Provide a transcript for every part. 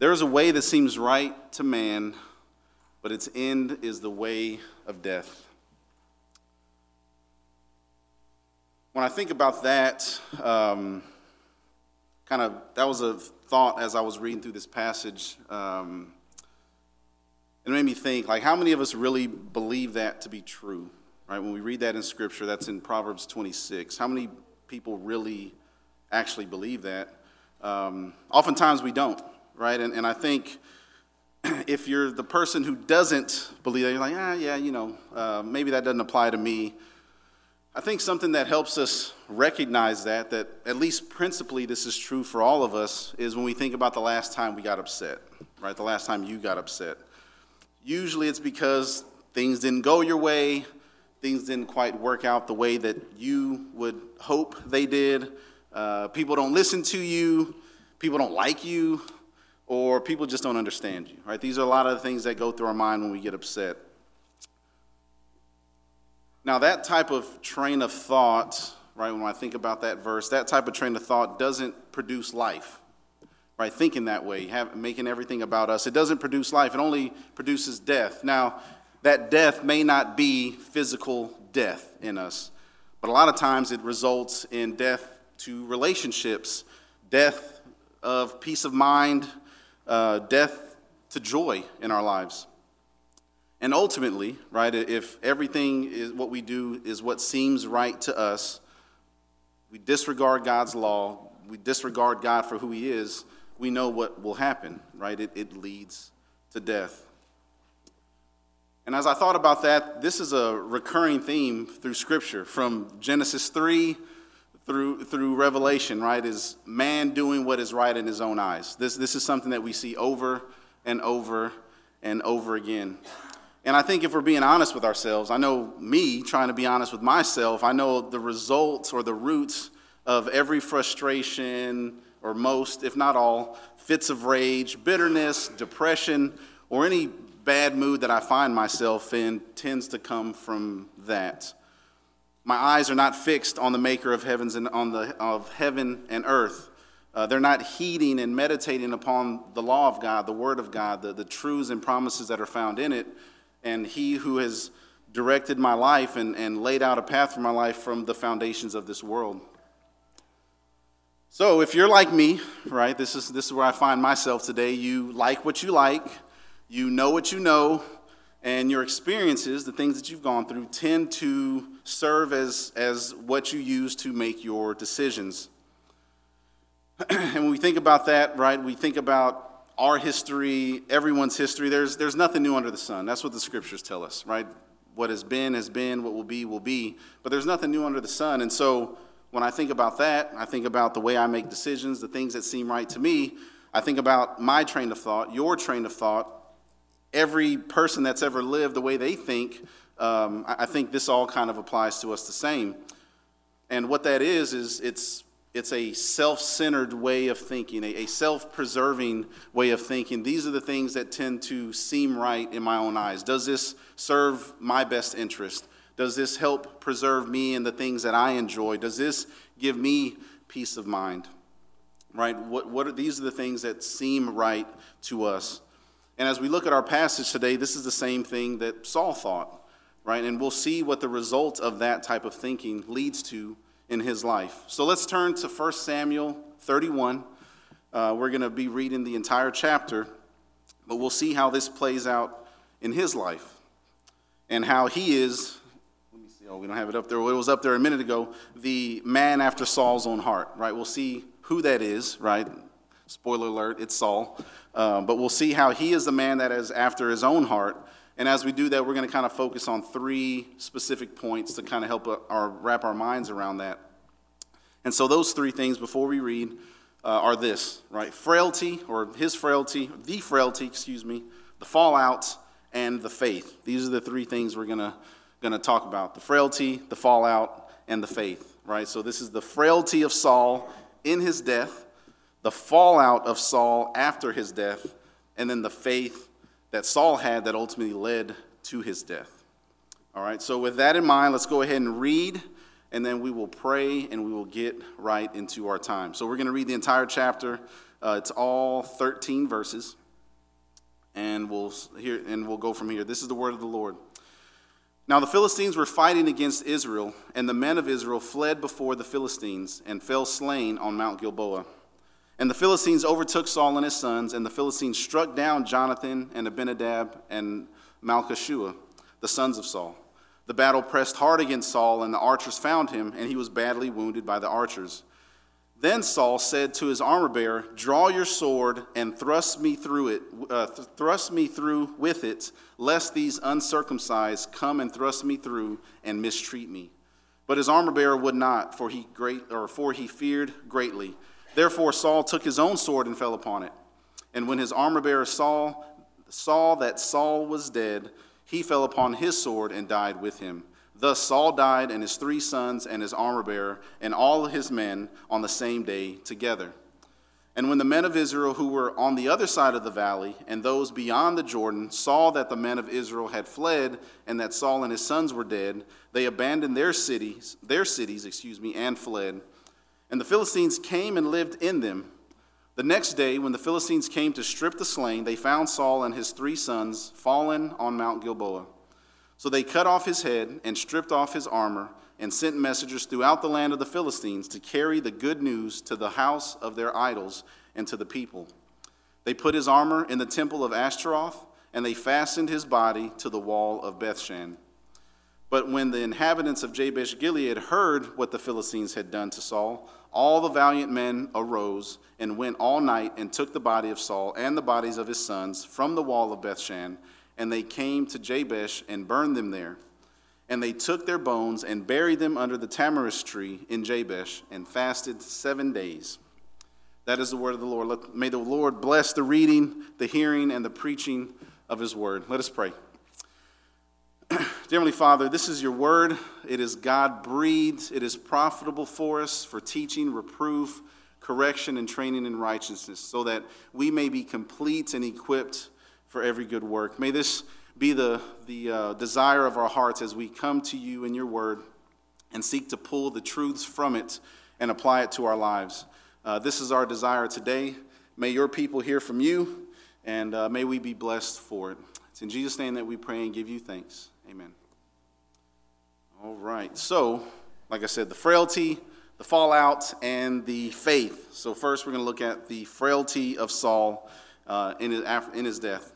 There is a way that seems right to man, but its end is the way of death. When I think about that, um, kind of, that was a thought as I was reading through this passage. Um, it made me think, like, how many of us really believe that to be true? Right? When we read that in Scripture, that's in Proverbs 26. How many people really actually believe that? Um, oftentimes we don't right? And, and I think if you're the person who doesn't believe that, you're like, ah, yeah, you know, uh, maybe that doesn't apply to me. I think something that helps us recognize that, that at least principally this is true for all of us, is when we think about the last time we got upset, right? The last time you got upset. Usually it's because things didn't go your way, things didn't quite work out the way that you would hope they did. Uh, people don't listen to you, people don't like you, or people just don't understand you, right? These are a lot of the things that go through our mind when we get upset. Now, that type of train of thought, right, when I think about that verse, that type of train of thought doesn't produce life, right? Thinking that way, have, making everything about us, it doesn't produce life, it only produces death. Now, that death may not be physical death in us, but a lot of times it results in death to relationships, death of peace of mind, uh, death to joy in our lives. And ultimately, right, if everything is what we do is what seems right to us, we disregard God's law, we disregard God for who He is, we know what will happen, right? It, it leads to death. And as I thought about that, this is a recurring theme through Scripture from Genesis 3 through, through Revelation, right, is man doing what is right in his own eyes. This, this is something that we see over and over and over again. And I think if we're being honest with ourselves, I know me trying to be honest with myself, I know the results or the roots of every frustration, or most, if not all, fits of rage, bitterness, depression, or any bad mood that I find myself in tends to come from that. My eyes are not fixed on the maker of heavens and on the of heaven and earth. Uh, they're not heeding and meditating upon the law of God, the word of God, the, the truths and promises that are found in it. And he who has directed my life and, and laid out a path for my life from the foundations of this world. So if you're like me, right, this is, this is where I find myself today. You like what you like, you know what you know, and your experiences, the things that you've gone through, tend to serve as, as what you use to make your decisions. and when we think about that, right, we think about our history, everyone's history. There's, there's nothing new under the sun. That's what the scriptures tell us, right? What has been, has been. What will be, will be. But there's nothing new under the sun. And so when I think about that, I think about the way I make decisions, the things that seem right to me. I think about my train of thought, your train of thought, every person that's ever lived the way they think, um, I think this all kind of applies to us the same. And what that is, is it's, it's a self centered way of thinking, a, a self preserving way of thinking. These are the things that tend to seem right in my own eyes. Does this serve my best interest? Does this help preserve me and the things that I enjoy? Does this give me peace of mind? Right? What, what are, these are the things that seem right to us. And as we look at our passage today, this is the same thing that Saul thought, right? And we'll see what the result of that type of thinking leads to in his life. So let's turn to 1 Samuel 31. Uh, we're going to be reading the entire chapter, but we'll see how this plays out in his life and how he is. Let me see. Oh, we don't have it up there. Well, it was up there a minute ago. The man after Saul's own heart, right? We'll see who that is, right? Spoiler alert, it's Saul. Um, but we'll see how he is the man that is after his own heart. And as we do that, we're going to kind of focus on three specific points to kind of help our, wrap our minds around that. And so, those three things before we read uh, are this, right? Frailty, or his frailty, the frailty, excuse me, the fallout, and the faith. These are the three things we're going to, going to talk about the frailty, the fallout, and the faith, right? So, this is the frailty of Saul in his death the fallout of Saul after his death, and then the faith that Saul had that ultimately led to his death. All right, so with that in mind, let's go ahead and read, and then we will pray and we will get right into our time. So we're going to read the entire chapter. Uh, it's all 13 verses, and we'll here and we'll go from here. This is the word of the Lord. Now the Philistines were fighting against Israel, and the men of Israel fled before the Philistines and fell slain on Mount Gilboa. And the Philistines overtook Saul and his sons, and the Philistines struck down Jonathan and Abinadab and Malchishua, the sons of Saul. The battle pressed hard against Saul, and the archers found him, and he was badly wounded by the archers. Then Saul said to his armor bearer, Draw your sword and thrust me through it, uh, th- thrust me through with it, lest these uncircumcised come and thrust me through and mistreat me. But his armor bearer would not, for he great or for he feared greatly. Therefore Saul took his own sword and fell upon it. And when his armor bearer saw saw that Saul was dead, he fell upon his sword and died with him. Thus Saul died, and his three sons, and his armor bearer, and all his men on the same day together. And when the men of Israel who were on the other side of the valley, and those beyond the Jordan, saw that the men of Israel had fled, and that Saul and his sons were dead, they abandoned their cities, their cities, excuse me, and fled. And the Philistines came and lived in them. The next day, when the Philistines came to strip the slain, they found Saul and his three sons fallen on Mount Gilboa. So they cut off his head and stripped off his armor and sent messengers throughout the land of the Philistines to carry the good news to the house of their idols and to the people. They put his armor in the temple of Ashtaroth, and they fastened his body to the wall of Bethshan. But when the inhabitants of Jabesh Gilead heard what the Philistines had done to Saul, all the valiant men arose and went all night and took the body of Saul and the bodies of his sons from the wall of Bethshan and they came to Jabesh and burned them there. And they took their bones and buried them under the tamarisk tree in Jabesh and fasted seven days. That is the word of the Lord. May the Lord bless the reading, the hearing, and the preaching of his word. Let us pray. Dear Heavenly Father, this is your word. It is God breathed. It is profitable for us for teaching, reproof, correction, and training in righteousness, so that we may be complete and equipped for every good work. May this be the, the uh, desire of our hearts as we come to you in your word and seek to pull the truths from it and apply it to our lives. Uh, this is our desire today. May your people hear from you, and uh, may we be blessed for it. It's in Jesus' name that we pray and give you thanks. Amen. All right. So, like I said, the frailty, the fallout, and the faith. So, first, we're going to look at the frailty of Saul uh, in, his, in his death.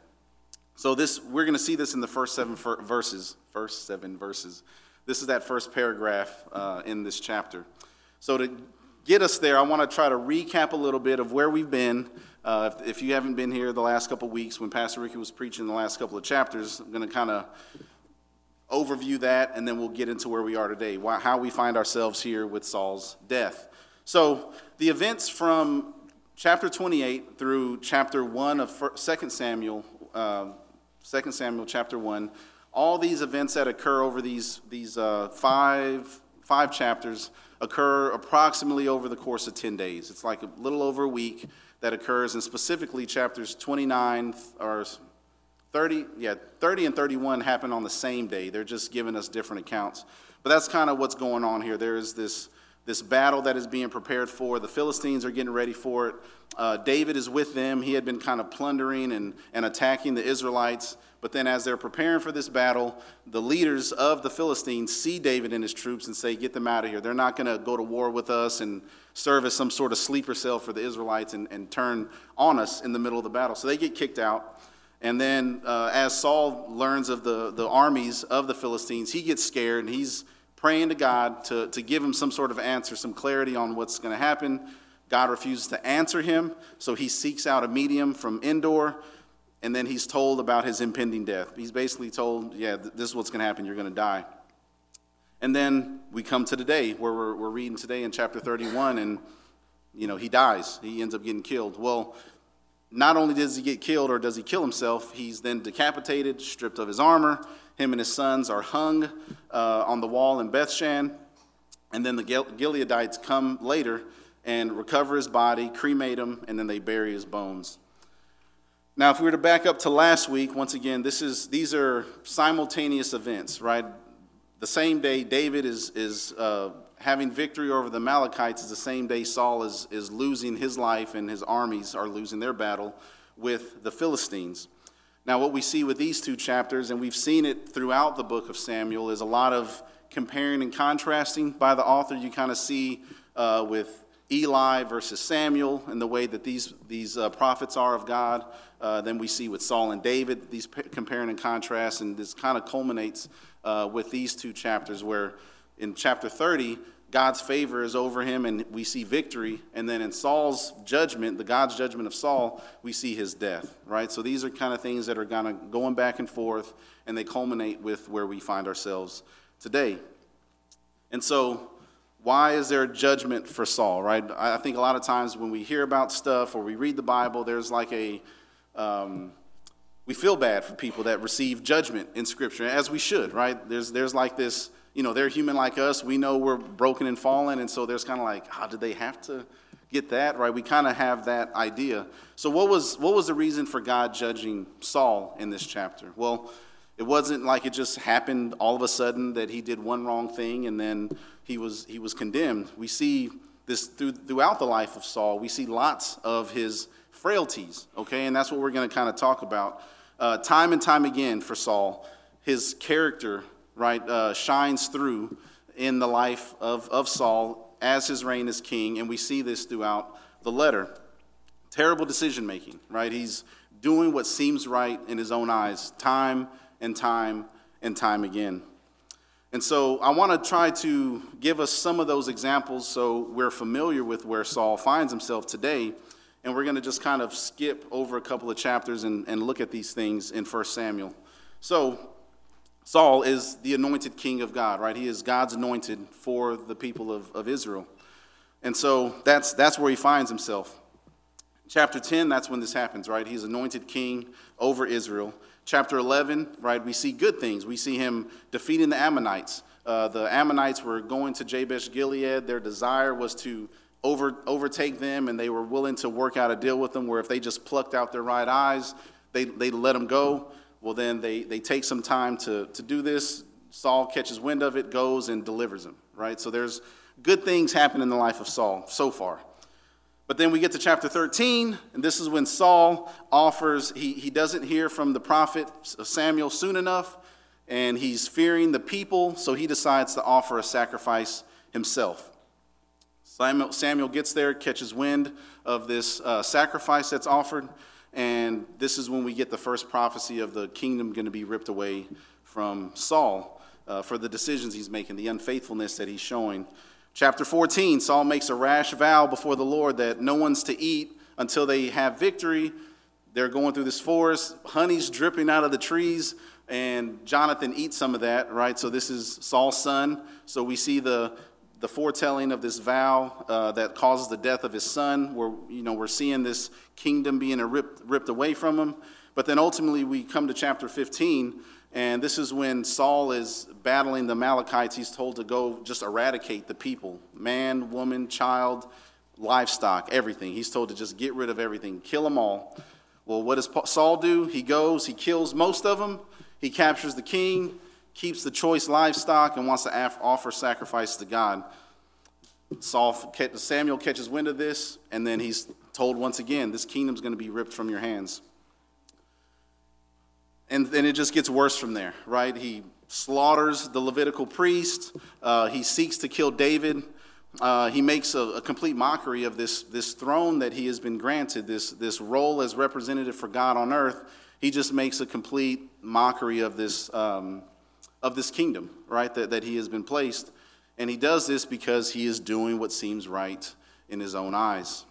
So this we're going to see this in the first seven verses. First seven verses. This is that first paragraph uh, in this chapter. So to get us there, I want to try to recap a little bit of where we've been. Uh, if, if, you haven't been here the last couple weeks when Pastor Ricky was preaching the last couple of chapters, I'm going to kind of overview that, and then we'll get into where we are today, why, how we find ourselves here with Saul's death. So the events from chapter 28 through chapter 1 of 2 Samuel uh, 2 Samuel chapter 1, all these events that occur over these, these uh, five, five chapters occur approximately over the course of 10 days. It's like a little over a week that occurs, and specifically chapters 29 or 30, yeah, 30 and 31 happen on the same day. They're just giving us different accounts. But that's kind of what's going on here. There is this, this battle that is being prepared for. The Philistines are getting ready for it. Uh, David is with them. He had been kind of plundering and, and attacking the Israelites. But then, as they're preparing for this battle, the leaders of the Philistines see David and his troops and say, Get them out of here. They're not going to go to war with us and serve as some sort of sleeper cell for the Israelites and, and turn on us in the middle of the battle. So they get kicked out. And then, uh, as Saul learns of the, the armies of the Philistines, he gets scared and he's praying to God to, to give him some sort of answer, some clarity on what's going to happen. God refuses to answer him, so he seeks out a medium from Endor, and then he's told about his impending death. He's basically told, yeah, this is what's going to happen, you're going to die. And then we come to today, where we're, we're reading today in chapter 31, and, you know, he dies. He ends up getting killed. Well, not only does he get killed or does he kill himself, he's then decapitated, stripped of his armor. Him and his sons are hung uh, on the wall in Bethshan. And then the Gileadites come later and recover his body, cremate him, and then they bury his bones. Now, if we were to back up to last week, once again, this is, these are simultaneous events, right? the same day David is, is uh, having victory over the Amalekites is the same day Saul is, is losing his life and his armies are losing their battle with the Philistines. Now, what we see with these two chapters, and we've seen it throughout the book of Samuel, is a lot of comparing and contrasting by the author. You kind of see uh, with Eli versus Samuel and the way that these, these uh, prophets are of God. Uh, then we see with Saul and David, these p- comparing and contrast, and this kind of culminates uh, with these two chapters where in chapter 30, God's favor is over him and we see victory. And then in Saul's judgment, the God's judgment of Saul, we see his death, right? So these are kind of things that are kind of going back and forth and they culminate with where we find ourselves today. And so, why is there judgment for Saul, right? I think a lot of times when we hear about stuff or we read the Bible, there's like a, um, we feel bad for people that receive judgment in Scripture, as we should, right? There's, there's like this you know, they're human like us. We know we're broken and fallen. And so there's kind of like, how did they have to get that, right? We kind of have that idea. So, what was, what was the reason for God judging Saul in this chapter? Well, it wasn't like it just happened all of a sudden that he did one wrong thing and then he was, he was condemned. We see this through, throughout the life of Saul. We see lots of his frailties, okay? And that's what we're going to kind of talk about. Uh, time and time again for Saul, his character right, uh, shines through in the life of, of Saul as his reign as king, and we see this throughout the letter. Terrible decision making, right? He's doing what seems right in his own eyes, time and time and time again. And so I want to try to give us some of those examples so we're familiar with where Saul finds himself today. And we're going to just kind of skip over a couple of chapters and, and look at these things in 1 Samuel. So, Saul is the anointed king of God, right? He is God's anointed for the people of, of Israel. And so that's, that's where he finds himself. Chapter 10, that's when this happens, right? He's anointed king over Israel. Chapter 11, right, we see good things. We see him defeating the Ammonites. Uh, the Ammonites were going to Jabesh Gilead. Their desire was to over, overtake them, and they were willing to work out a deal with them where if they just plucked out their right eyes, they, they let them go. Well, then they, they take some time to, to do this. Saul catches wind of it, goes and delivers him, right? So there's good things happen in the life of Saul so far. But then we get to chapter 13, and this is when Saul offers, he, he doesn't hear from the prophet Samuel soon enough, and he's fearing the people, so he decides to offer a sacrifice himself. Samuel, Samuel gets there, catches wind of this uh, sacrifice that's offered, and this is when we get the first prophecy of the kingdom going to be ripped away from Saul uh, for the decisions he's making, the unfaithfulness that he's showing. Chapter 14, Saul makes a rash vow before the Lord that no one's to eat until they have victory. They're going through this forest, honey's dripping out of the trees, and Jonathan eats some of that, right? So this is Saul's son. So we see the the foretelling of this vow uh, that causes the death of his son. We're, you know, we're seeing this kingdom being ripped, ripped away from him. But then ultimately, we come to chapter 15, and this is when Saul is battling the Amalekites. He's told to go just eradicate the people man, woman, child, livestock, everything. He's told to just get rid of everything, kill them all. Well, what does Saul do? He goes, he kills most of them, he captures the king, keeps the choice livestock and wants to offer sacrifice to God. Saul, Samuel catches wind of this, and then he's told once again, this kingdom's going to be ripped from your hands. And then it just gets worse from there, right? He slaughters the Levitical priest. Uh, he seeks to kill David. Uh, he makes a, a, complete mockery of this, this throne that he has been granted, this, this role as representative for God on earth. He just makes a complete mockery of this, um, of this kingdom, right, that, that he has been placed. And he does this because he is doing what seems right in his own eyes.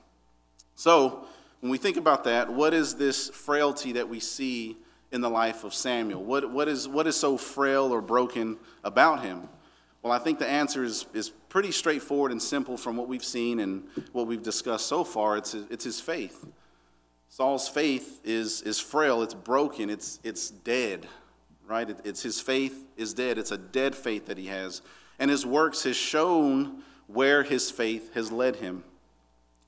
So, when we think about that, what is this frailty that we see in the life of Samuel? What, what, is, what is so frail or broken about him? Well, I think the answer is, is pretty straightforward and simple from what we've seen and what we've discussed so far. It's, it's his faith. Saul's faith is, is frail, it's broken, it's, it's dead right? It, it's his faith is dead. It's a dead faith that he has. And his works has shown where his faith has led him,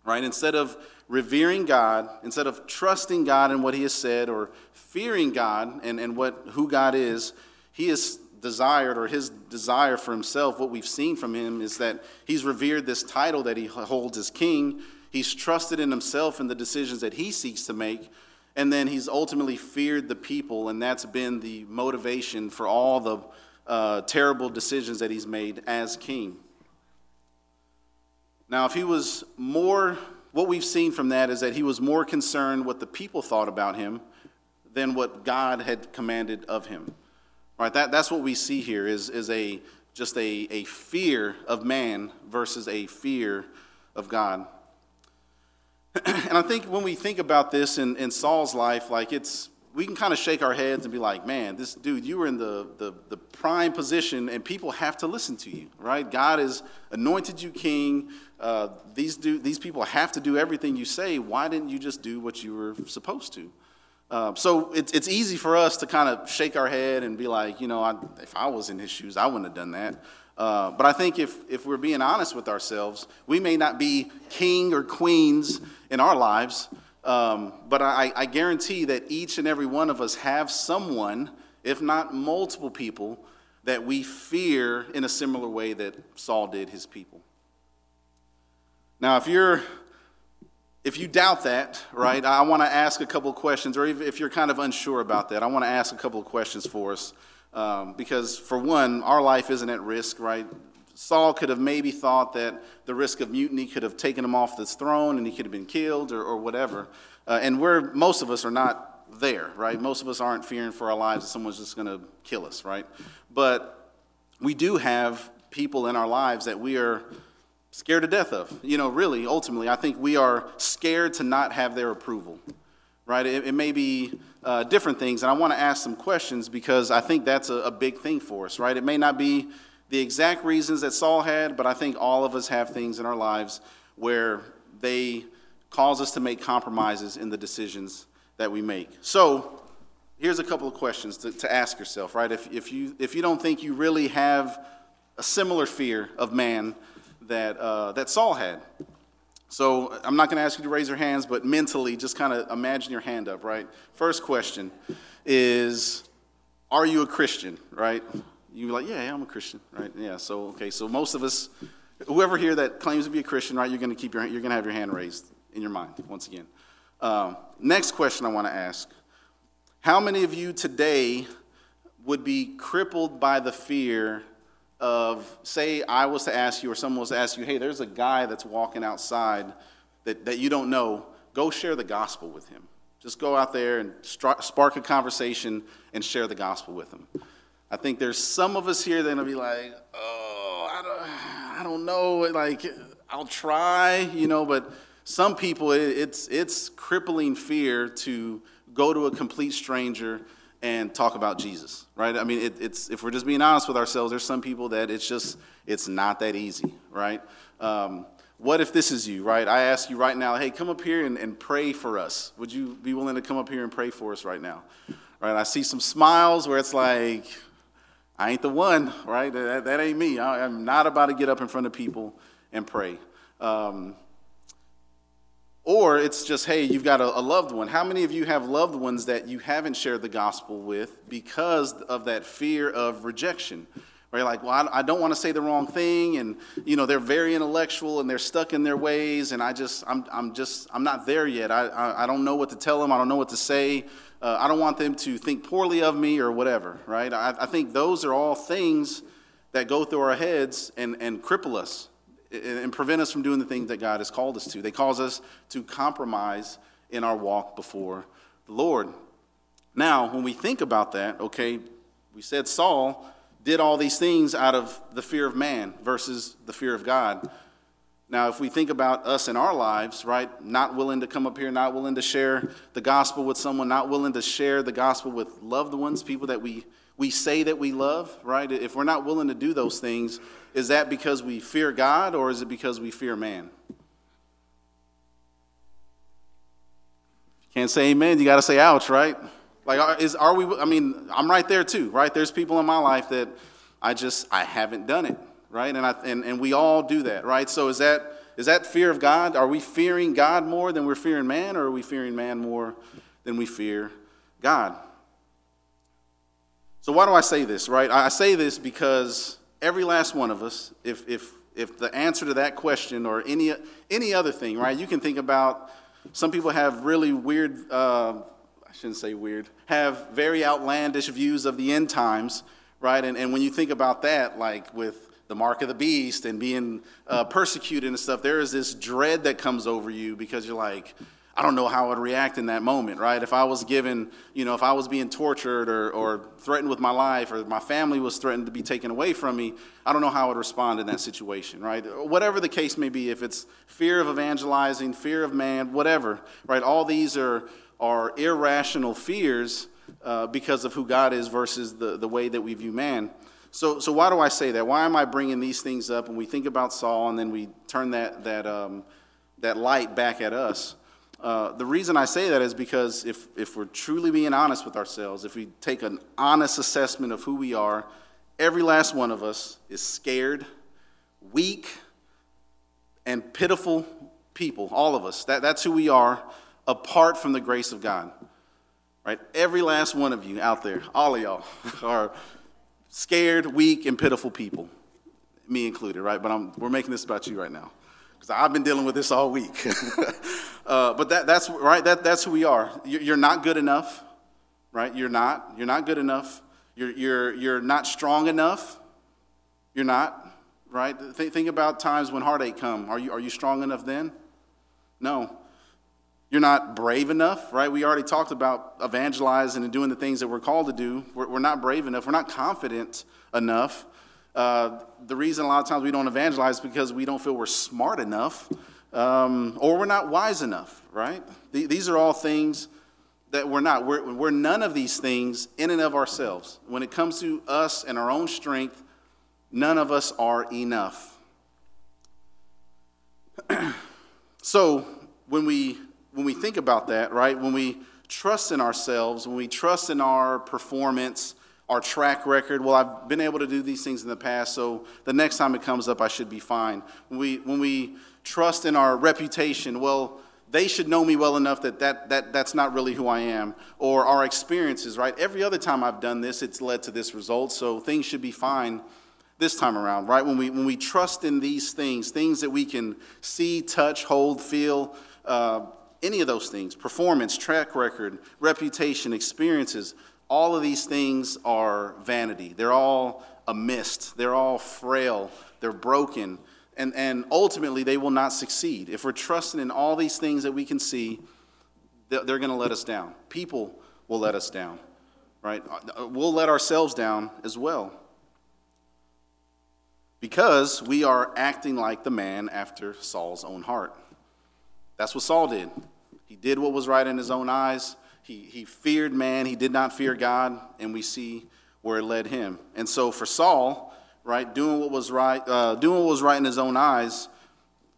right? Instead of revering God, instead of trusting God in what he has said or fearing God and, and what, who God is, he has desired or his desire for himself, what we've seen from him is that he's revered this title that he holds as king. He's trusted in himself and the decisions that he seeks to make. And then he's ultimately feared the people, and that's been the motivation for all the uh, terrible decisions that he's made as king. Now, if he was more, what we've seen from that is that he was more concerned what the people thought about him than what God had commanded of him. Right? That, that's what we see here is, is a, just a, a fear of man versus a fear of God. and I think when we think about this in, in Saul's life, like it's, we can kind of shake our heads and be like, man, this dude, you were in the, the, the, prime position and people have to listen to you, right? God has anointed you king. Uh, these, do, these people have to do everything you say. Why didn't you just do what you were supposed to? Uh, so it's, it's easy for us to kind of shake our head and be like, you know, I, if I was in his shoes, I wouldn't have done that. Uh, but I think if, if we're being honest with ourselves, we may not be king or queens in our lives, um, but I, I guarantee that each and every one of us have someone, if not multiple people, that we fear in a similar way that Saul did his people. Now, if you're if you doubt that, right, I want to ask a couple questions, or if you're kind of unsure about that, I want to ask a couple of questions for us. Um, because, for one, our life isn't at risk, right? Saul could have maybe thought that the risk of mutiny could have taken him off this throne and he could have been killed or, or whatever. Uh, and we're, most of us are not there, right? Most of us aren't fearing for our lives that someone's just going to kill us, right? But we do have people in our lives that we are scared to death of. You know, really, ultimately, I think we are scared to not have their approval, right? It, it may be uh, different things, and I want to ask some questions because I think that's a, a big thing for us, right? It may not be the exact reasons that Saul had, but I think all of us have things in our lives where they cause us to make compromises in the decisions that we make. So, here's a couple of questions to, to ask yourself, right? If, if, you, if you don't think you really have a similar fear of man, that, uh, that Saul had. So I'm not going to ask you to raise your hands, but mentally, just kind of imagine your hand up, right? First question is Are you a Christian, right? You're like, yeah, yeah, I'm a Christian, right? Yeah, so, okay, so most of us, whoever here that claims to be a Christian, right, you're going to keep your, you're going to have your hand raised in your mind, once again. Um, next question I want to ask How many of you today would be crippled by the fear of, say, I was to ask you, or someone was to ask you, hey, there's a guy that's walking outside that, that you don't know, go share the gospel with him. Just go out there and spark a conversation and share the gospel with him. I think there's some of us here that will be like, oh, I don't, I don't know, like, I'll try, you know, but some people, it's, it's crippling fear to go to a complete stranger and talk about Jesus, right? I mean, it, it's if we're just being honest with ourselves, there's some people that it's just it's not that easy, right? Um, what if this is you, right? I ask you right now, hey, come up here and, and pray for us. Would you be willing to come up here and pray for us right now? Right? I see some smiles where it's like, I ain't the one, right? That, that ain't me. I, am not about to get up in front of people and pray. Um, or it's just, hey, you've got a, a, loved one. How many of you have loved ones that you haven't shared the gospel with because of that fear of rejection? You're like, well, I, I don't want to say the wrong thing, and you know they're very intellectual and they're stuck in their ways, and I just, I'm, I'm just, I'm not there yet. I, I, I don't know what to tell them. I don't know what to say. Uh, I don't want them to think poorly of me or whatever, right? I, I think those are all things that go through our heads and, and cripple us and prevent us from doing the things that God has called us to. They cause us to compromise in our walk before the Lord. Now, when we think about that, okay, we said Saul did all these things out of the fear of man versus the fear of God. Now, if we think about us in our lives, right, not willing to come up here, not willing to share the gospel with someone, not willing to share the gospel with loved ones, people that we, we say that we love, right? If we're not willing to do those things, is that because we fear God or is it because we fear man? Can't say amen. You got to say ouch, right? Like, is, are we, I mean, I'm right there too, right? There's people in my life that I just, I haven't done it, right? And, I, and, and we all do that, right? So is that, is that fear of God? Are we fearing God more than we're fearing man, or are we fearing man more than we fear God? So why do I say this, right? I say this because every last one of us, if, if, if the answer to that question or any, any other thing, right, you can think about some people have really weird, uh, I shouldn't say weird, have very outlandish views of the end times, right? And, and when you think about that, like with the mark of the beast and being uh, persecuted and stuff, there is this dread that comes over you because you're like, I don't know how I would react in that moment, right? If I was given, you know, if I was being tortured or, or threatened with my life or my family was threatened to be taken away from me, I don't know how I would respond in that situation, right? Whatever the case may be, if it's fear of evangelizing, fear of man, whatever, right? All these are, are irrational fears uh, because of who God is versus the, the way that we view man. So, so why do I say that? Why am I bringing these things up? And we think about Saul and then we turn that, that, um, that light back at us. Uh, the reason I say that is because if, if we're truly being honest with ourselves, if we take an honest assessment of who we are, every last one of us is scared, weak, and pitiful people, all of us. That, that's who we are apart from the grace of God. Right? Every last one of you out there, all of y'all, are scared, weak, and pitiful people, me included, right? But I'm, we're making this about you right now because I've been dealing with this all week. Uh, but that, that's right. That, that's who we are. You're not good enough, right? You're not. You're not good enough. You're, you're, you're not strong enough. You're not, right? Think, think about times when heartache come. Are you, are you strong enough then? No. You're not brave enough, right? We already talked about evangelizing and doing the things that we're called to do. We're, we're not brave enough. We're not confident enough. Uh, the reason a lot of times we don't evangelize is because we don't feel we're smart enough um, or we're not wise enough, right? These are all things that we're not. We're, we're none of these things in and of ourselves. When it comes to us and our own strength, none of us are enough. so when we when we think about that, right? When we trust in ourselves, when we trust in our performance, our track record, well, I've been able to do these things in the past, so the next time it comes up, I should be fine. When we when we trust in our reputation. Well, they should know me well enough that, that, that that's not really who I am. Or our experiences, right? Every other time I've done this, it's led to this result, so things should be fine this time around, right? When we, when we trust in these things, things that we can see, touch, hold, feel, uh, any of those things performance, track record, reputation, experiences all of these things are vanity. They're all a mist, they're all frail, they're broken and, and ultimately they will not succeed. If we're trusting in all these things that we can see, they're going to let us down. People will let us down, right? We'll let ourselves down as well. Because we are acting like the man after Saul's own heart. That's what Saul did. He did what was right in his own eyes. He, he feared man, he did not fear God, and we see where it led him. And so for Saul, right, doing what was right, uh, doing what was right in his own eyes,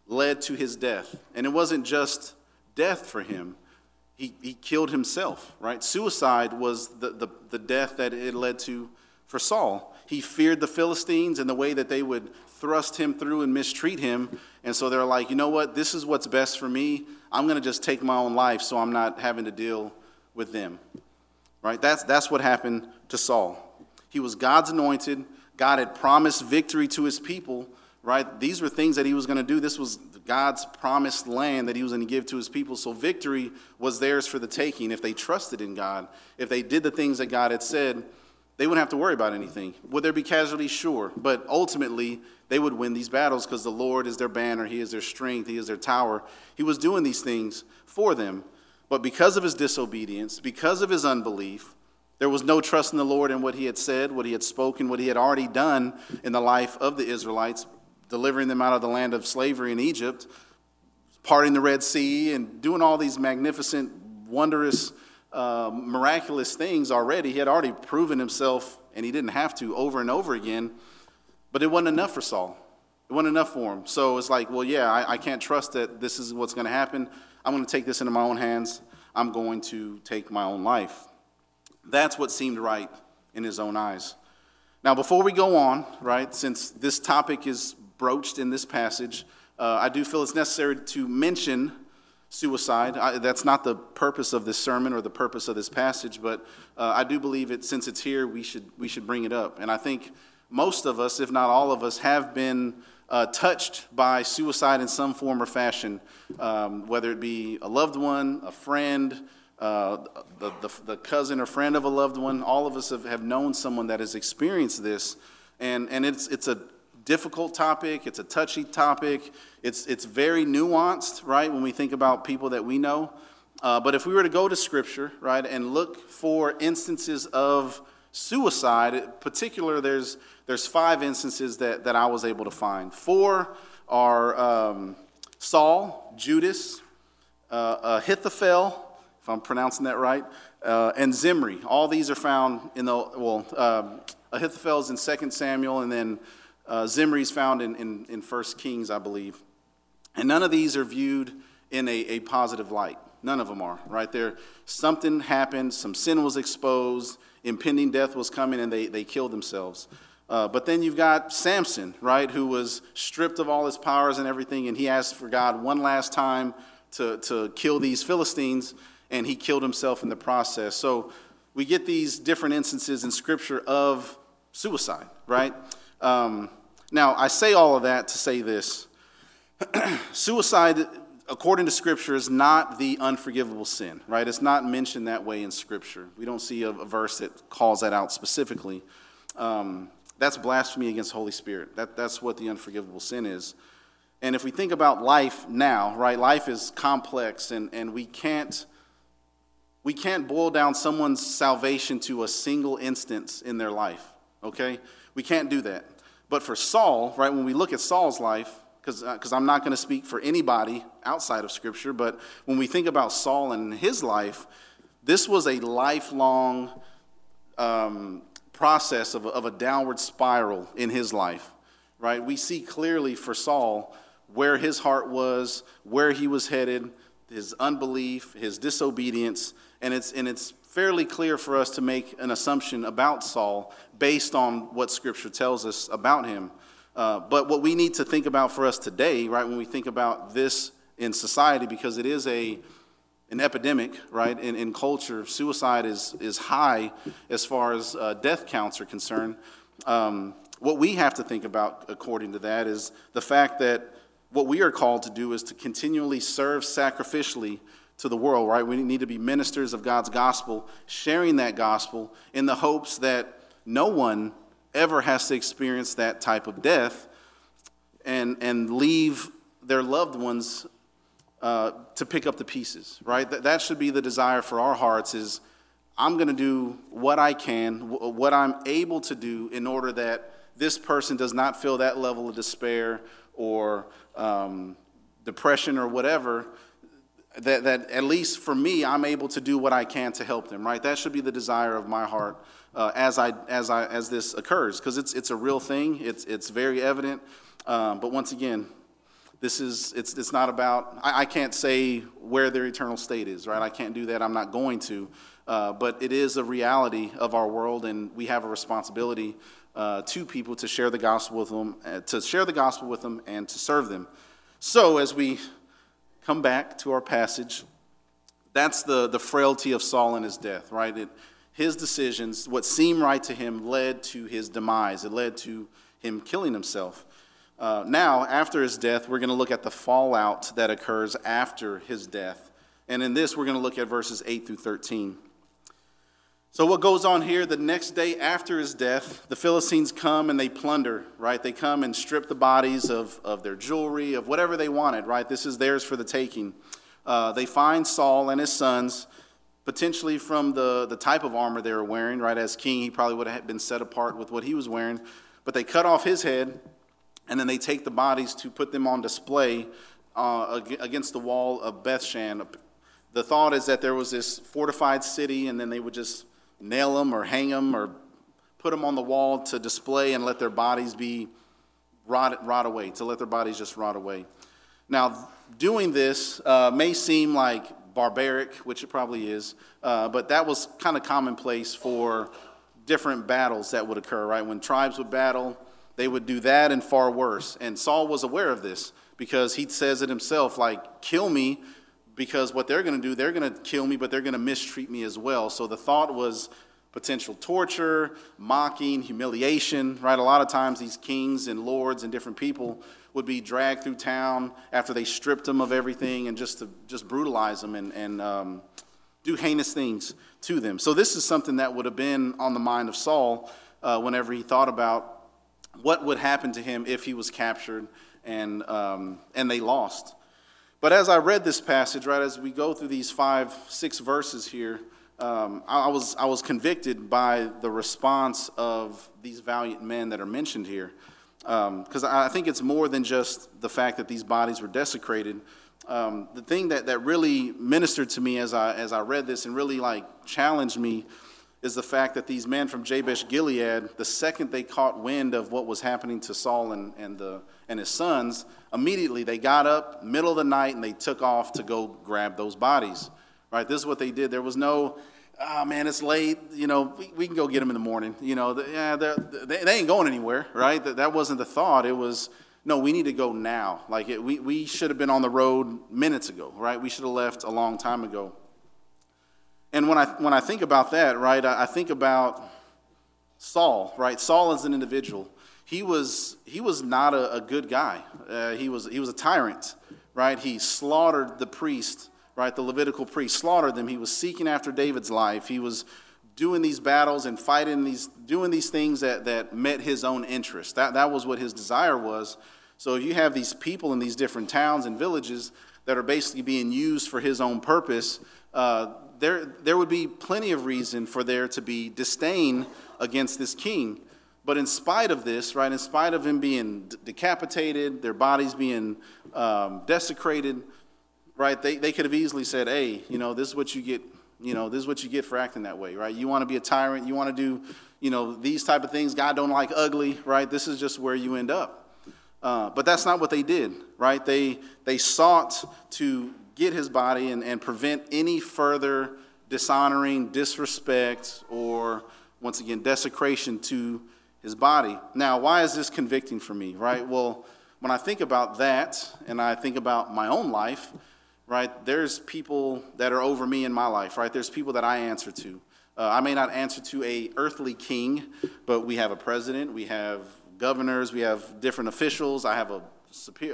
led to his death. And it wasn't just death for him. He, he killed himself, right? Suicide was the, the, the death that it led to for Saul. He feared the Philistines and the way that they would thrust him through and mistreat him. And so they're like, you know what? This is what's best for me. I'm going to just take my own life so I'm not having to deal with them. Right? That's, that's what happened to Saul. He was God's anointed, God had promised victory to his people, right? These were things that he was going to do. This was God's promised land that he was going to give to his people. So victory was theirs for the taking if they trusted in God. If they did the things that God had said, they wouldn't have to worry about anything. Would there be casualties? Sure. But ultimately, they would win these battles because the Lord is their banner, He is their strength, He is their tower. He was doing these things for them. But because of his disobedience, because of his unbelief, there was no trust in the Lord in what he had said, what he had spoken, what he had already done in the life of the Israelites, delivering them out of the land of slavery in Egypt, parting the Red Sea, and doing all these magnificent, wondrous, uh, miraculous things already. He had already proven himself, and he didn't have to over and over again. But it wasn't enough for Saul. It wasn't enough for him. So it's like, well, yeah, I, I can't trust that this is what's going to happen. I'm going to take this into my own hands. I'm going to take my own life. That's what seemed right in his own eyes. Now, before we go on, right, since this topic is broached in this passage, uh, I do feel it's necessary to mention suicide. I, that's not the purpose of this sermon or the purpose of this passage, but uh, I do believe it. Since it's here, we should we should bring it up. And I think most of us, if not all of us, have been uh, touched by suicide in some form or fashion, um, whether it be a loved one, a friend, uh, the, the, the, cousin or friend of a loved one. All of us have, have known someone that has experienced this. And, and it's, it's a difficult topic, it's a touchy topic, it's, it's very nuanced, right, when we think about people that we know. Uh, but if we were to go to Scripture, right, and look for instances of suicide, in particular, there's, there's five instances that, that I was able to find. Four are um, Saul, Judas, uh, Ahithophel, if I'm pronouncing that right, uh, and Zimri. All these are found in the, well, um, Ahithophel is in 2 Samuel, and then uh, Zimri is found in, in, in 1 Kings, I believe. And none of these are viewed in a, a positive light. None of them are, right? There, something happened, some sin was exposed, impending death was coming, and they, they killed themselves. Uh, but then you've got Samson, right, who was stripped of all his powers and everything, and he asked for God one last time to, to kill these Philistines and he killed himself in the process. So we get these different instances in Scripture of suicide, right? Um, now, I say all of that to say this suicide, according to Scripture, is not the unforgivable sin, right? It's not mentioned that way in Scripture. We don't see a, a verse that calls that out specifically. Um, that's blasphemy against Holy Spirit. That, that's what the unforgivable sin is. And if we think about life now, right, life is complex and, and we can't we can't boil down someone's salvation to a single instance in their life, okay? We can't do that. But for Saul, right, when we look at Saul's life, because uh, I'm not going to speak for anybody outside of Scripture, but when we think about Saul and his life, this was a lifelong um, process of a, of a downward spiral in his life, right? We see clearly for Saul where his heart was, where he was headed, his unbelief, his disobedience, and it's, and it's fairly clear for us to make an assumption about Saul based on what Scripture tells us about him. Uh, but what we need to think about for us today, right, when we think about this in society, because it is a, an epidemic, right, in, in culture, suicide is, is high as far as uh, death counts are concerned. Um, what we have to think about, according to that, is the fact that what we are called to do is to continually serve sacrificially to the world, right? We need to be ministers of God's gospel, sharing that gospel in the hopes that no one ever has to experience that type of death and, and leave their loved ones uh, to pick up the pieces, right? That, that should be the desire for our hearts is I'm going to do what I can, what I'm able to do in order that this person does not feel that level of despair or um, depression or whatever that, that at least for me, I'm able to do what I can to help them, right? That should be the desire of my heart uh, as, I, as, I, as this occurs, because it's, it's a real thing, it's, it's very evident. Um, but once again, this is, it's, it's not about, I, I, can't say where their eternal state is, right? I can't do that, I'm not going to. Uh, but it is a reality of our world, and we have a responsibility uh, to people to share the gospel with them, uh, to share the gospel with them, and to serve them. So, as we come back to our passage. That's the, the frailty of Saul and his death, right? It, his decisions, what seemed right to him, led to his demise. It led to him killing himself. Uh, now, after his death, we're going to look at the fallout that occurs after his death. And in this, we're going to look at verses 8 through 13. So, what goes on here, the next day after his death, the Philistines come and they plunder, right? They come and strip the bodies of, of their jewelry, of whatever they wanted, right? This is theirs for the taking. Uh, they find Saul and his sons, potentially from the, the type of armor they were wearing, right? As king, he probably would have been set apart with what he was wearing. But they cut off his head, and then they take the bodies to put them on display uh, against the wall of Bethshan. The thought is that there was this fortified city, and then they would just nail them or hang them or put them on the wall to display and let their bodies be rot, rot away, to let their bodies just rot away. Now, doing this uh, may seem like barbaric, which it probably is, uh, but that was kind of commonplace for different battles that would occur, right? When tribes would battle, they would do that and far worse. And Saul was aware of this because he says it himself, like, kill me, because what they're going to do, they're going to kill me, but they're going to mistreat me as well. So the thought was potential torture, mocking, humiliation, right? A lot of times these kings and lords and different people would be dragged through town after they stripped them of everything and just to just brutalize them and, and um, do heinous things to them. So this is something that would have been on the mind of Saul uh, whenever he thought about what would happen to him if he was captured and, um, and they lost. But as I read this passage, right, as we go through these five, six verses here, um, I, was, I was convicted by the response of these valiant men that are mentioned here. Because um, I think it's more than just the fact that these bodies were desecrated. Um, the thing that, that really ministered to me as I, as I read this and really like challenged me is the fact that these men from Jabesh Gilead, the second they caught wind of what was happening to Saul and, and, the, and his sons, immediately they got up, middle of the night, and they took off to go grab those bodies. Right? This is what they did. There was no, oh man, it's late. You know, we, we can go get them in the morning. You know, the, yeah, they, they ain't going anywhere, right? That, that wasn't the thought. It was, no, we need to go now. Like, it, we, we should have been on the road minutes ago, right? We should have left a long time ago. And when I, when I think about that, right, I, I think about Saul, right? Saul as an individual. He was, he was not a, a good guy. Uh, he, was, he was a tyrant, right? He slaughtered the priest right? The Levitical priest slaughtered them. He was seeking after David's life. He was doing these battles and fighting these, doing these things that, that met his own interest. That, that was what his desire was. So if you have these people in these different towns and villages that are basically being used for his own purpose. Uh, there, there would be plenty of reason for there to be disdain against this king. But in spite of this, right, in spite of him being decapitated, their bodies being um, desecrated, right? They, they could have easily said, hey, you know, this is what you get, you know, this is what you get for acting that way, right? You want to be a tyrant, you want to do, you know, these type of things. God don't like ugly, right? This is just where you end up. Uh, but that's not what they did, right? They, they sought to get his body and, and prevent any further dishonoring, disrespect, or once again, desecration to his body. Now, why is this convicting for me, right? Well, when I think about that and I think about my own life, right? There's people that are over me in my life, right? There's people that I answer to. Uh, I may not answer to a earthly king, but we have a president, we have governors, we have different officials. I have a,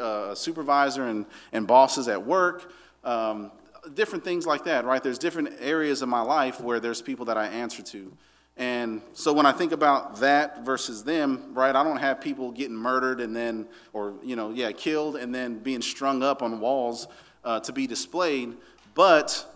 uh, supervisor and, and bosses at work, um, different things like that, right? There's different areas of my life where there's people that I answer to. And so when I think about that versus them, right, I don't have people getting murdered and then, or, you know, yeah, killed and then being strung up on walls uh, to be displayed, but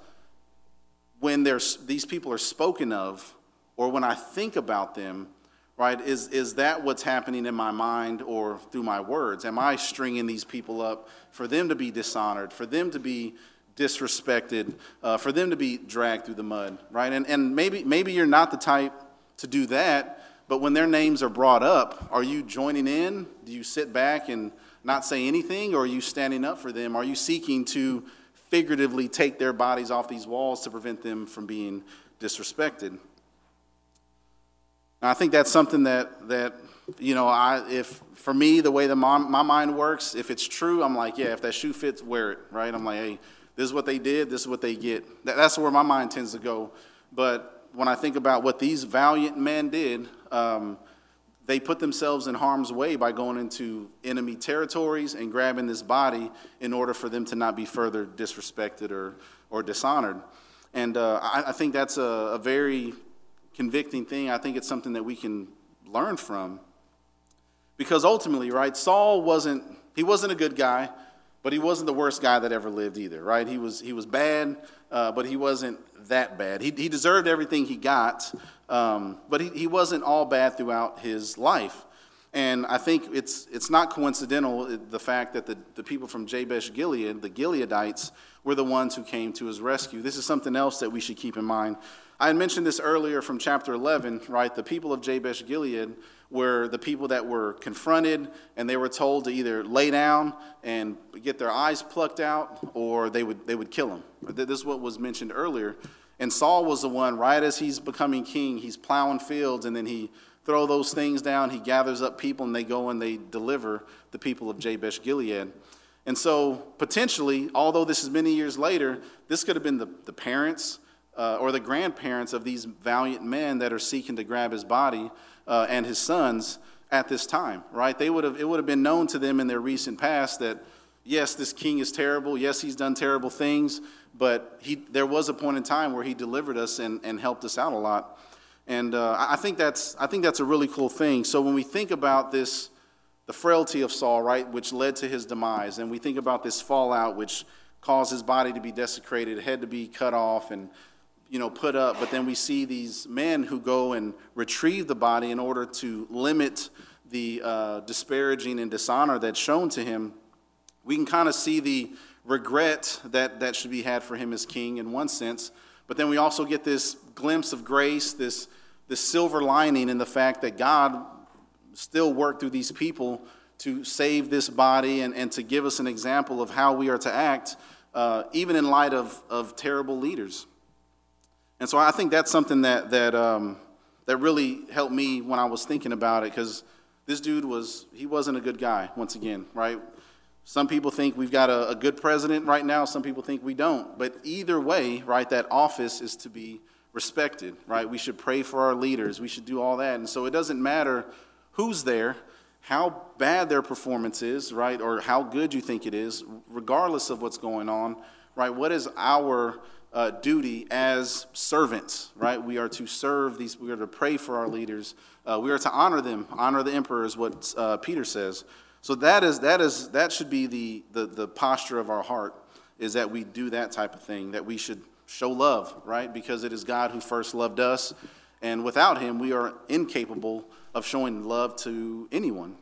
when there's, these people are spoken of, or when I think about them, right, is, is that what's happening in my mind or through my words? Am I stringing these people up for them to be dishonored, for them to be disrespected, uh, for them to be dragged through the mud, right? And, and maybe, maybe you're not the type to do that, but when their names are brought up, are you joining in? Do you sit back and not say anything, or are you standing up for them? Are you seeking to figuratively take their bodies off these walls to prevent them from being disrespected? And I think that's something that, that you know, I, if for me, the way that my, my mind works, if it's true, I'm like, yeah, if that shoe fits, wear it, right? I'm like, hey, this is what they did, this is what they get. That, that's where my mind tends to go. But when I think about what these valiant men did, um, they put themselves in harm's way by going into enemy territories and grabbing this body in order for them to not be further disrespected or, or dishonored. And uh, I, I, think that's a, a, very convicting thing. I think it's something that we can learn from. Because ultimately, right, Saul wasn't, he wasn't a good guy, but he wasn't the worst guy that ever lived either, right? He was, he was bad, uh, but he wasn't that bad. He, he deserved everything he got, um, but he, he wasn't all bad throughout his life. And I think it's, it's not coincidental the fact that the, the people from Jabesh Gilead, the Gileadites, were the ones who came to his rescue. This is something else that we should keep in mind. I had mentioned this earlier from chapter 11, right? The people of Jabesh Gilead were the people that were confronted and they were told to either lay down and get their eyes plucked out or they would, they would kill them. This is what was mentioned earlier. And Saul was the one, right as he's becoming king, he's plowing fields and then he throw those things down. He gathers up people and they go and they deliver the people of Jabesh Gilead. And so, potentially, although this is many years later, this could have been the, the parents uh, or the grandparents of these valiant men that are seeking to grab his body uh, and his sons at this time, right? They would have, it would have been known to them in their recent past that, yes, this king is terrible. Yes, he's done terrible things, but he, there was a point in time where he delivered us and, and helped us out a lot. And uh, I, think that's, I think that's a really cool thing. So when we think about this, the frailty of Saul, right, which led to his demise, and we think about this fallout, which caused his body to be desecrated, head to be cut off, and you know, put up, but then we see these men who go and retrieve the body in order to limit the uh, disparaging and dishonor that's shown to him. We can kind of see the regret that, that should be had for him as king in one sense, but then we also get this glimpse of grace, this, this silver lining in the fact that God still worked through these people to save this body and, and to give us an example of how we are to act, uh, even in light of, of terrible leaders. And so I think that's something that, that, um, that really helped me when I was thinking about it because this dude was, he wasn't a good guy, once again, right? Some people think we've got a, a, good president right now, some people think we don't. But either way, right, that office is to be respected, right? We should pray for our leaders, we should do all that. And so it doesn't matter who's there, how bad their performance is, right, or how good you think it is, regardless of what's going on, right? What is our uh, duty as servants, right? We are to serve these, we are to pray for our leaders. Uh, we are to honor them, honor the emperor, is what uh, Peter says. So that is, that is, that should be the, the, the posture of our heart, is that we do that type of thing, that we should show love, right? Because it is God who first loved us. And without him, we are incapable of showing love to anyone.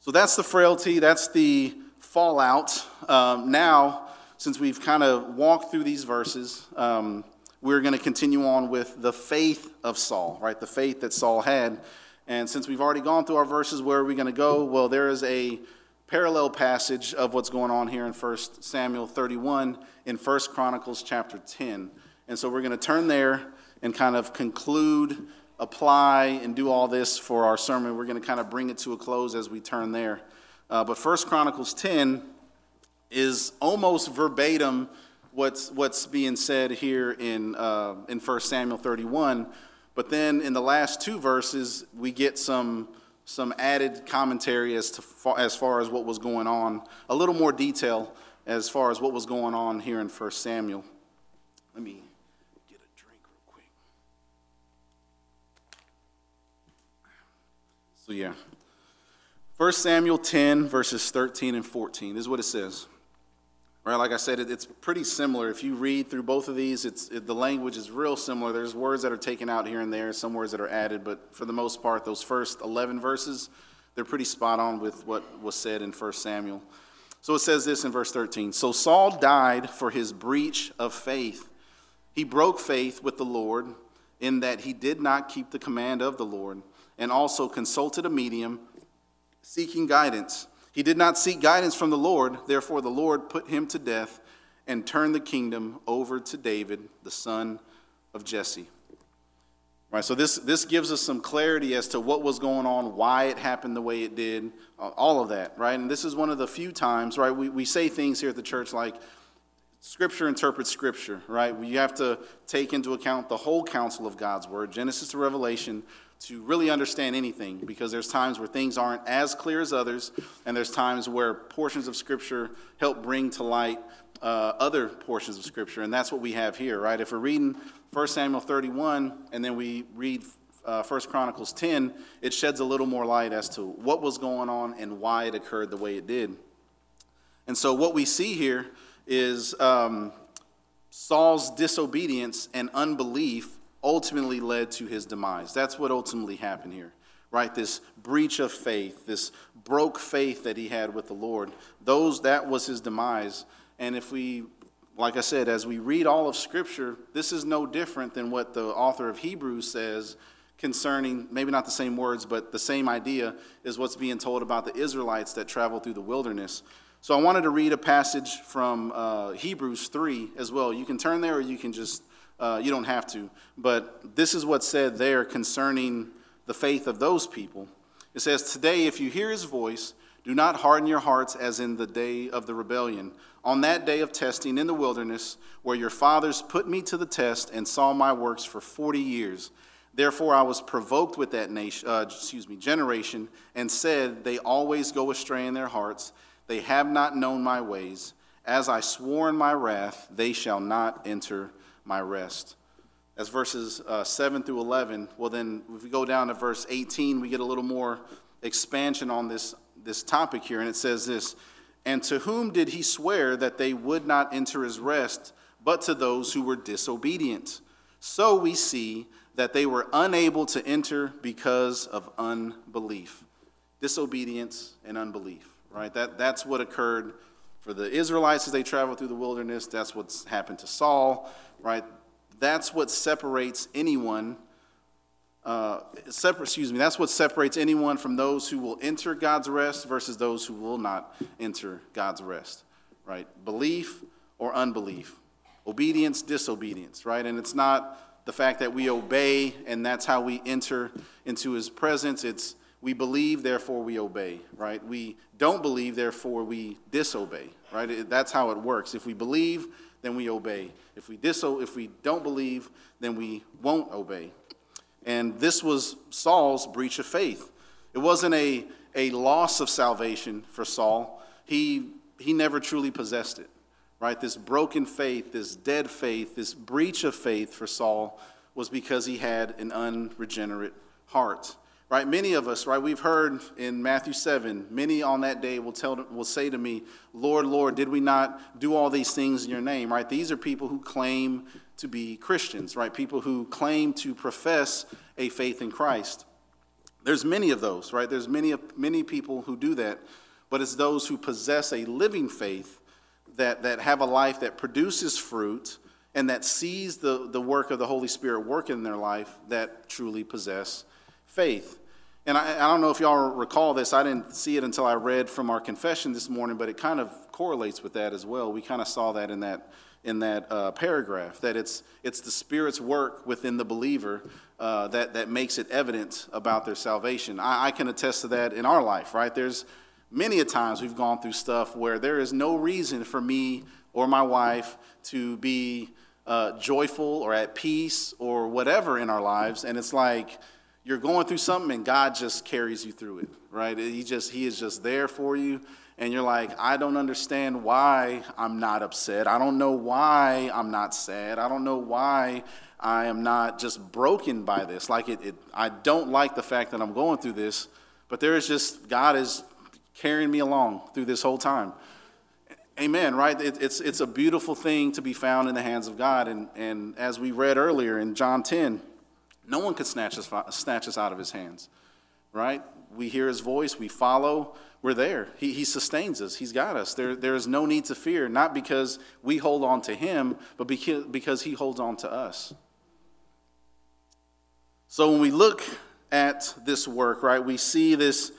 So that's the frailty, that's the fallout. Um, now, since we've kind of walked through these verses, um, we're going to continue on with the faith of Saul, right? The faith that Saul had. And since we've already gone through our verses, where are we going to go? Well, there is a parallel passage of what's going on here in 1 Samuel 31 in 1 Chronicles chapter 10. And so we're going to turn there and kind of conclude, apply, and do all this for our sermon. We're going to kind of bring it to a close as we turn there. Uh, but 1 Chronicles 10 is almost verbatim what's, what's being said here in, uh, in 1 Samuel 31. But then in the last two verses, we get some, some added commentary as, to, as far as what was going on, a little more detail as far as what was going on here in 1 Samuel. Let me get a drink real quick. So, yeah. 1 Samuel 10, verses 13 and 14. This is what it says. Right, like I said, it, it's pretty similar. If you read through both of these, it's, it, the language is real similar. There's words that are taken out here and there, some words that are added, but for the most part, those first 11 verses, they're pretty spot on with what was said in 1 Samuel. So it says this in verse 13 So Saul died for his breach of faith. He broke faith with the Lord in that he did not keep the command of the Lord, and also consulted a medium seeking guidance. He did not seek guidance from the Lord, therefore, the Lord put him to death and turned the kingdom over to David, the son of Jesse. Right, so this, this gives us some clarity as to what was going on, why it happened the way it did, uh, all of that, right? And this is one of the few times, right, we, we say things here at the church like, Scripture interprets Scripture, right? You have to take into account the whole counsel of God's Word, Genesis to Revelation, to really understand anything because there's times where things aren't as clear as others, and there's times where portions of Scripture help bring to light uh, other portions of Scripture, and that's what we have here, right? If we're reading 1 Samuel 31 and then we read uh, 1 Chronicles 10, it sheds a little more light as to what was going on and why it occurred the way it did. And so, what we see here is um, Saul's disobedience and unbelief ultimately led to his demise. That's what ultimately happened here, right? This breach of faith, this broke faith that he had with the Lord. Those that was his demise. And if we like I said, as we read all of Scripture, this is no different than what the author of Hebrews says concerning, maybe not the same words, but the same idea is what's being told about the Israelites that traveled through the wilderness. So I wanted to read a passage from uh, Hebrews 3 as well. You can turn there or you can just uh, you don't have to. But this is what's said there concerning the faith of those people. It says, Today, if you hear his voice, Do not harden your hearts as in the day of the rebellion, on that day of testing in the wilderness, where your fathers put me to the test and saw my works for 40 years. Therefore I was provoked with that nation, uh, excuse me, generation, and said, They always go astray in their hearts. They have not known my ways. As I swore in my wrath, they shall not enter my rest. That's verses uh, 7 through 11. Well, then, if we go down to verse 18, we get a little more expansion on this this topic here, and it says this And to whom did he swear that they would not enter his rest, but to those who were disobedient? So we see that they were unable to enter because of unbelief. Disobedience and unbelief, right? That, that's what occurred for the Israelites as they traveled through the wilderness. That's what's happened to Saul, right? That's what separates anyone uh, separate, excuse me, that's what separates anyone from those who will enter God's rest versus those who will not enter God's rest, right? Belief or unbelief, obedience, disobedience, right? And it's not the fact that we obey and that's how we enter into his presence. It's we believe, therefore we obey, right? We don't believe, therefore we disobey, right? That's how it works. If we believe, then we obey. If we, diso- if we don't believe, then we won't obey. And this was Saul's breach of faith. It wasn't a, a loss of salvation for Saul. He, he never truly possessed it, right? This broken faith, this dead faith, this breach of faith for Saul was because he had an unregenerate heart, right? Many of us, right, we've heard in Matthew 7, many on that day will, tell, will say to me, Lord, Lord, did we not do all these things in your name, right? These are people who claim to be Christians, right? People who claim to profess a faith in Christ. There's many of those, right? There's many, many people who do that, but it's those who possess a living faith that, that have a life that produces fruit and that sees the, the work of the Holy Spirit work in their life that truly possess faith. And I, I don't know if y'all recall this, I didn't see it until I read from our confession this morning, but it kind of correlates with that as well. We kind of saw that in that in that uh, paragraph that it's, it's the Spirit's work within the believer uh, that, that makes it evident about their salvation. I, I can attest to that in our life, right? There's many a times we've gone through stuff where there is no reason for me or my wife to be uh, joyful or at peace or whatever in our lives. And it's like you're going through something and God just carries you through it, right? He just, he is just there for you and you're like, I don't understand why I'm not upset. I don't know why I'm not sad. I don't know why I am not just broken by this. Like, it, it, I don't like the fact that I'm going through this, but there is just, God is carrying me along through this whole time. Amen, right? It, it's, it's a beautiful thing to be found in the hands of God. And, and as we read earlier in John 10, no one can snatch us, snatch us out of his hands, right? We hear his voice, we follow, we're there. He, he sustains us, He's got us. There, there is no need to fear, not because we hold on to Him, but because, because He holds on to us. So when we look at this work, right, we see this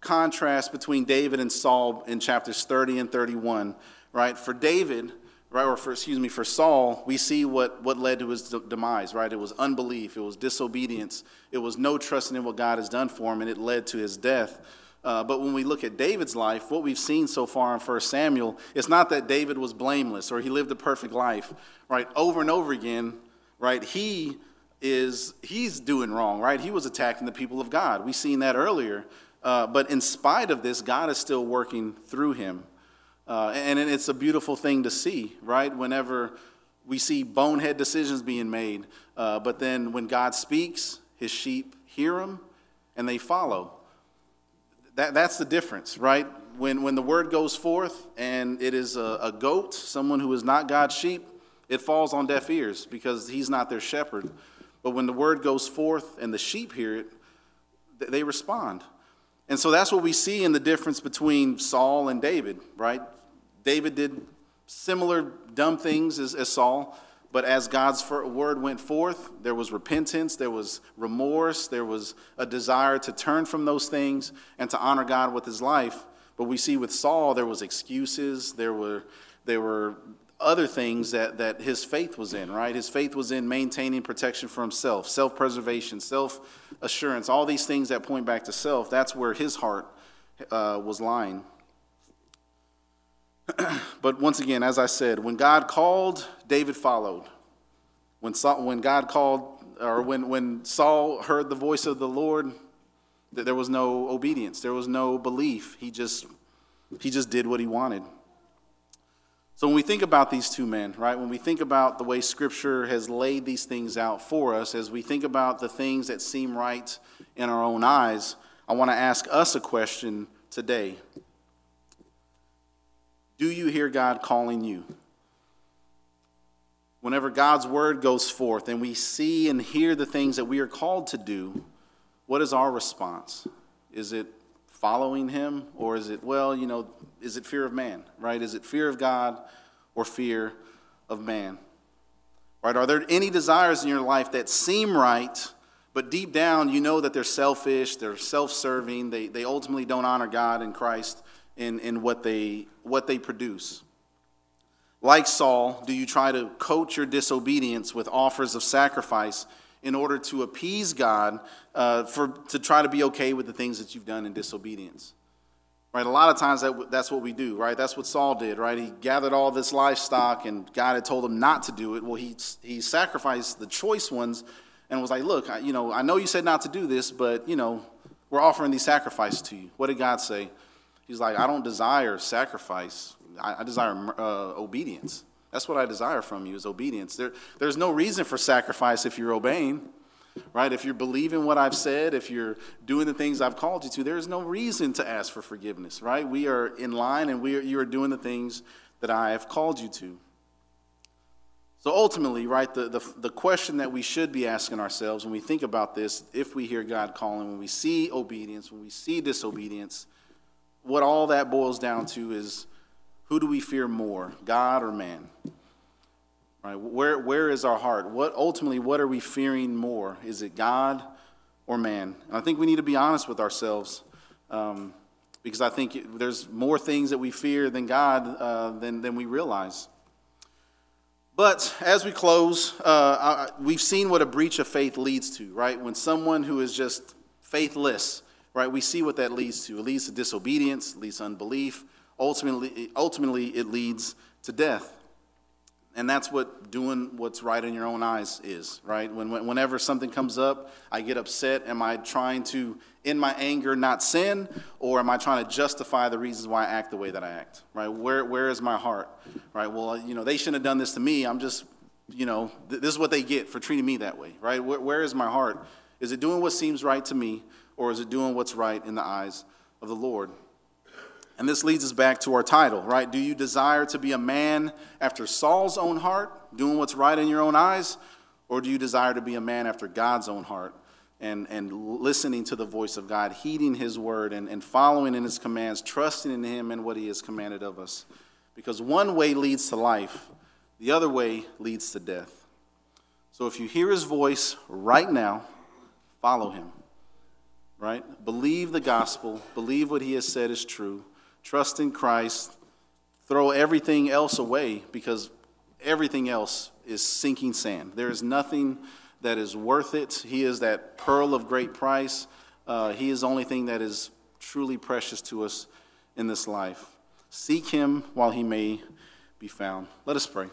contrast between David and Saul in chapters 30 and 31, right? For David, right, or for, excuse me, for Saul, we see what, what led to his demise, right? It was unbelief, it was disobedience, it was no trusting in what God has done for him, and it led to his death. Uh, but when we look at David's life, what we've seen so far in 1 Samuel, it's not that David was blameless or he lived a perfect life, right? Over and over again, right? He is, he's doing wrong, right? He was attacking the people of God. We've seen that earlier. Uh, but in spite of this, God is still working through him. Uh, and it's a beautiful thing to see, right? Whenever we see bonehead decisions being made, uh, but then when God speaks, his sheep hear him and they follow. That, that's the difference, right? When, when the word goes forth and it is a, a goat, someone who is not God's sheep, it falls on deaf ears because he's not their shepherd. But when the word goes forth and the sheep hear it, they respond. And so that's what we see in the difference between Saul and David, right? David did similar dumb things as, as Saul, but as God's word went forth, there was repentance, there was remorse, there was a desire to turn from those things and to honor God with his life. But we see with Saul, there was excuses, there were, there were other things that, that his faith was in, right? His faith was in maintaining protection for himself, self preservation, self assurance, all these things that point back to self. That's where his heart uh, was lying. but once again, as I said, when God called, David followed. When, Saul, when God called, or when, when Saul heard the voice of the Lord, there was no obedience, there was no belief. He just, he just did what he wanted. So when we think about these two men, right, when we think about the way Scripture has laid these things out for us, as we think about the things that seem right in our own eyes, I want to ask us a question today. Do you hear God calling you? Whenever God's word goes forth and we see and hear the things that we are called to do, what is our response? Is it following him or is it well you know is it fear of man right is it fear of god or fear of man right are there any desires in your life that seem right but deep down you know that they're selfish they're self-serving they, they ultimately don't honor god and christ in, in what they what they produce like saul do you try to coach your disobedience with offers of sacrifice in order to appease God, uh, for, to try to be okay with the things that you've done in disobedience. Right? A lot of times that, that's what we do, right? That's what Saul did, right? He gathered all this livestock and God had told him not to do it. Well, he, he sacrificed the choice ones and was like, look, I, you know, I know you said not to do this, but, you know, we're offering these sacrifices to you. What did God say? He's like, I don't desire sacrifice. I, I desire uh, obedience. That's what I desire from you is obedience. There, there's no reason for sacrifice if you're obeying, right? If you're believing what I've said, if you're doing the things I've called you to, there is no reason to ask for forgiveness, right? We are in line and we are, you are doing the things that I have called you to. So ultimately, right, the, the, the question that we should be asking ourselves when we think about this, if we hear God calling, when we see obedience, when we see disobedience, what all that boils down to is who do we fear more, God or man? Right? Where, where is our heart? What ultimately, what are we fearing more? Is it God or man? And I think we need to be honest with ourselves, um, because I think there's more things that we fear than God uh, than than we realize. But as we close, uh, I, we've seen what a breach of faith leads to, right? When someone who is just faithless, right? We see what that leads to. It leads to disobedience, leads to unbelief, ultimately, ultimately it leads to death. And that's what doing what's right in your own eyes is, right? When, whenever something comes up, I get upset. Am I trying to, in my anger, not sin? Or am I trying to justify the reasons why I act the way that I act, right? Where, where is my heart, right? Well, you know, they shouldn't have done this to me. I'm just, you know, th- this is what they get for treating me that way, right? where, where is my heart? Is it doing what seems right to me? Or is it doing what's right in the eyes of the Lord? And this leads us back to our title, right? Do you desire to be a man after Saul's own heart, doing what's right in your own eyes? Or do you desire to be a man after God's own heart and, and listening to the voice of God, heeding his word and, and following in his commands, trusting in him and what he has commanded of us? Because one way leads to life, the other way leads to death. So if you hear his voice right now, follow him, right? Believe the gospel, believe what he has said is true trust in Christ, throw everything else away because everything else is sinking sand. There is nothing that is worth it. He is that pearl of great price. Uh, he is the only thing that is truly precious to us in this life. Seek him while he may be found. Let us pray.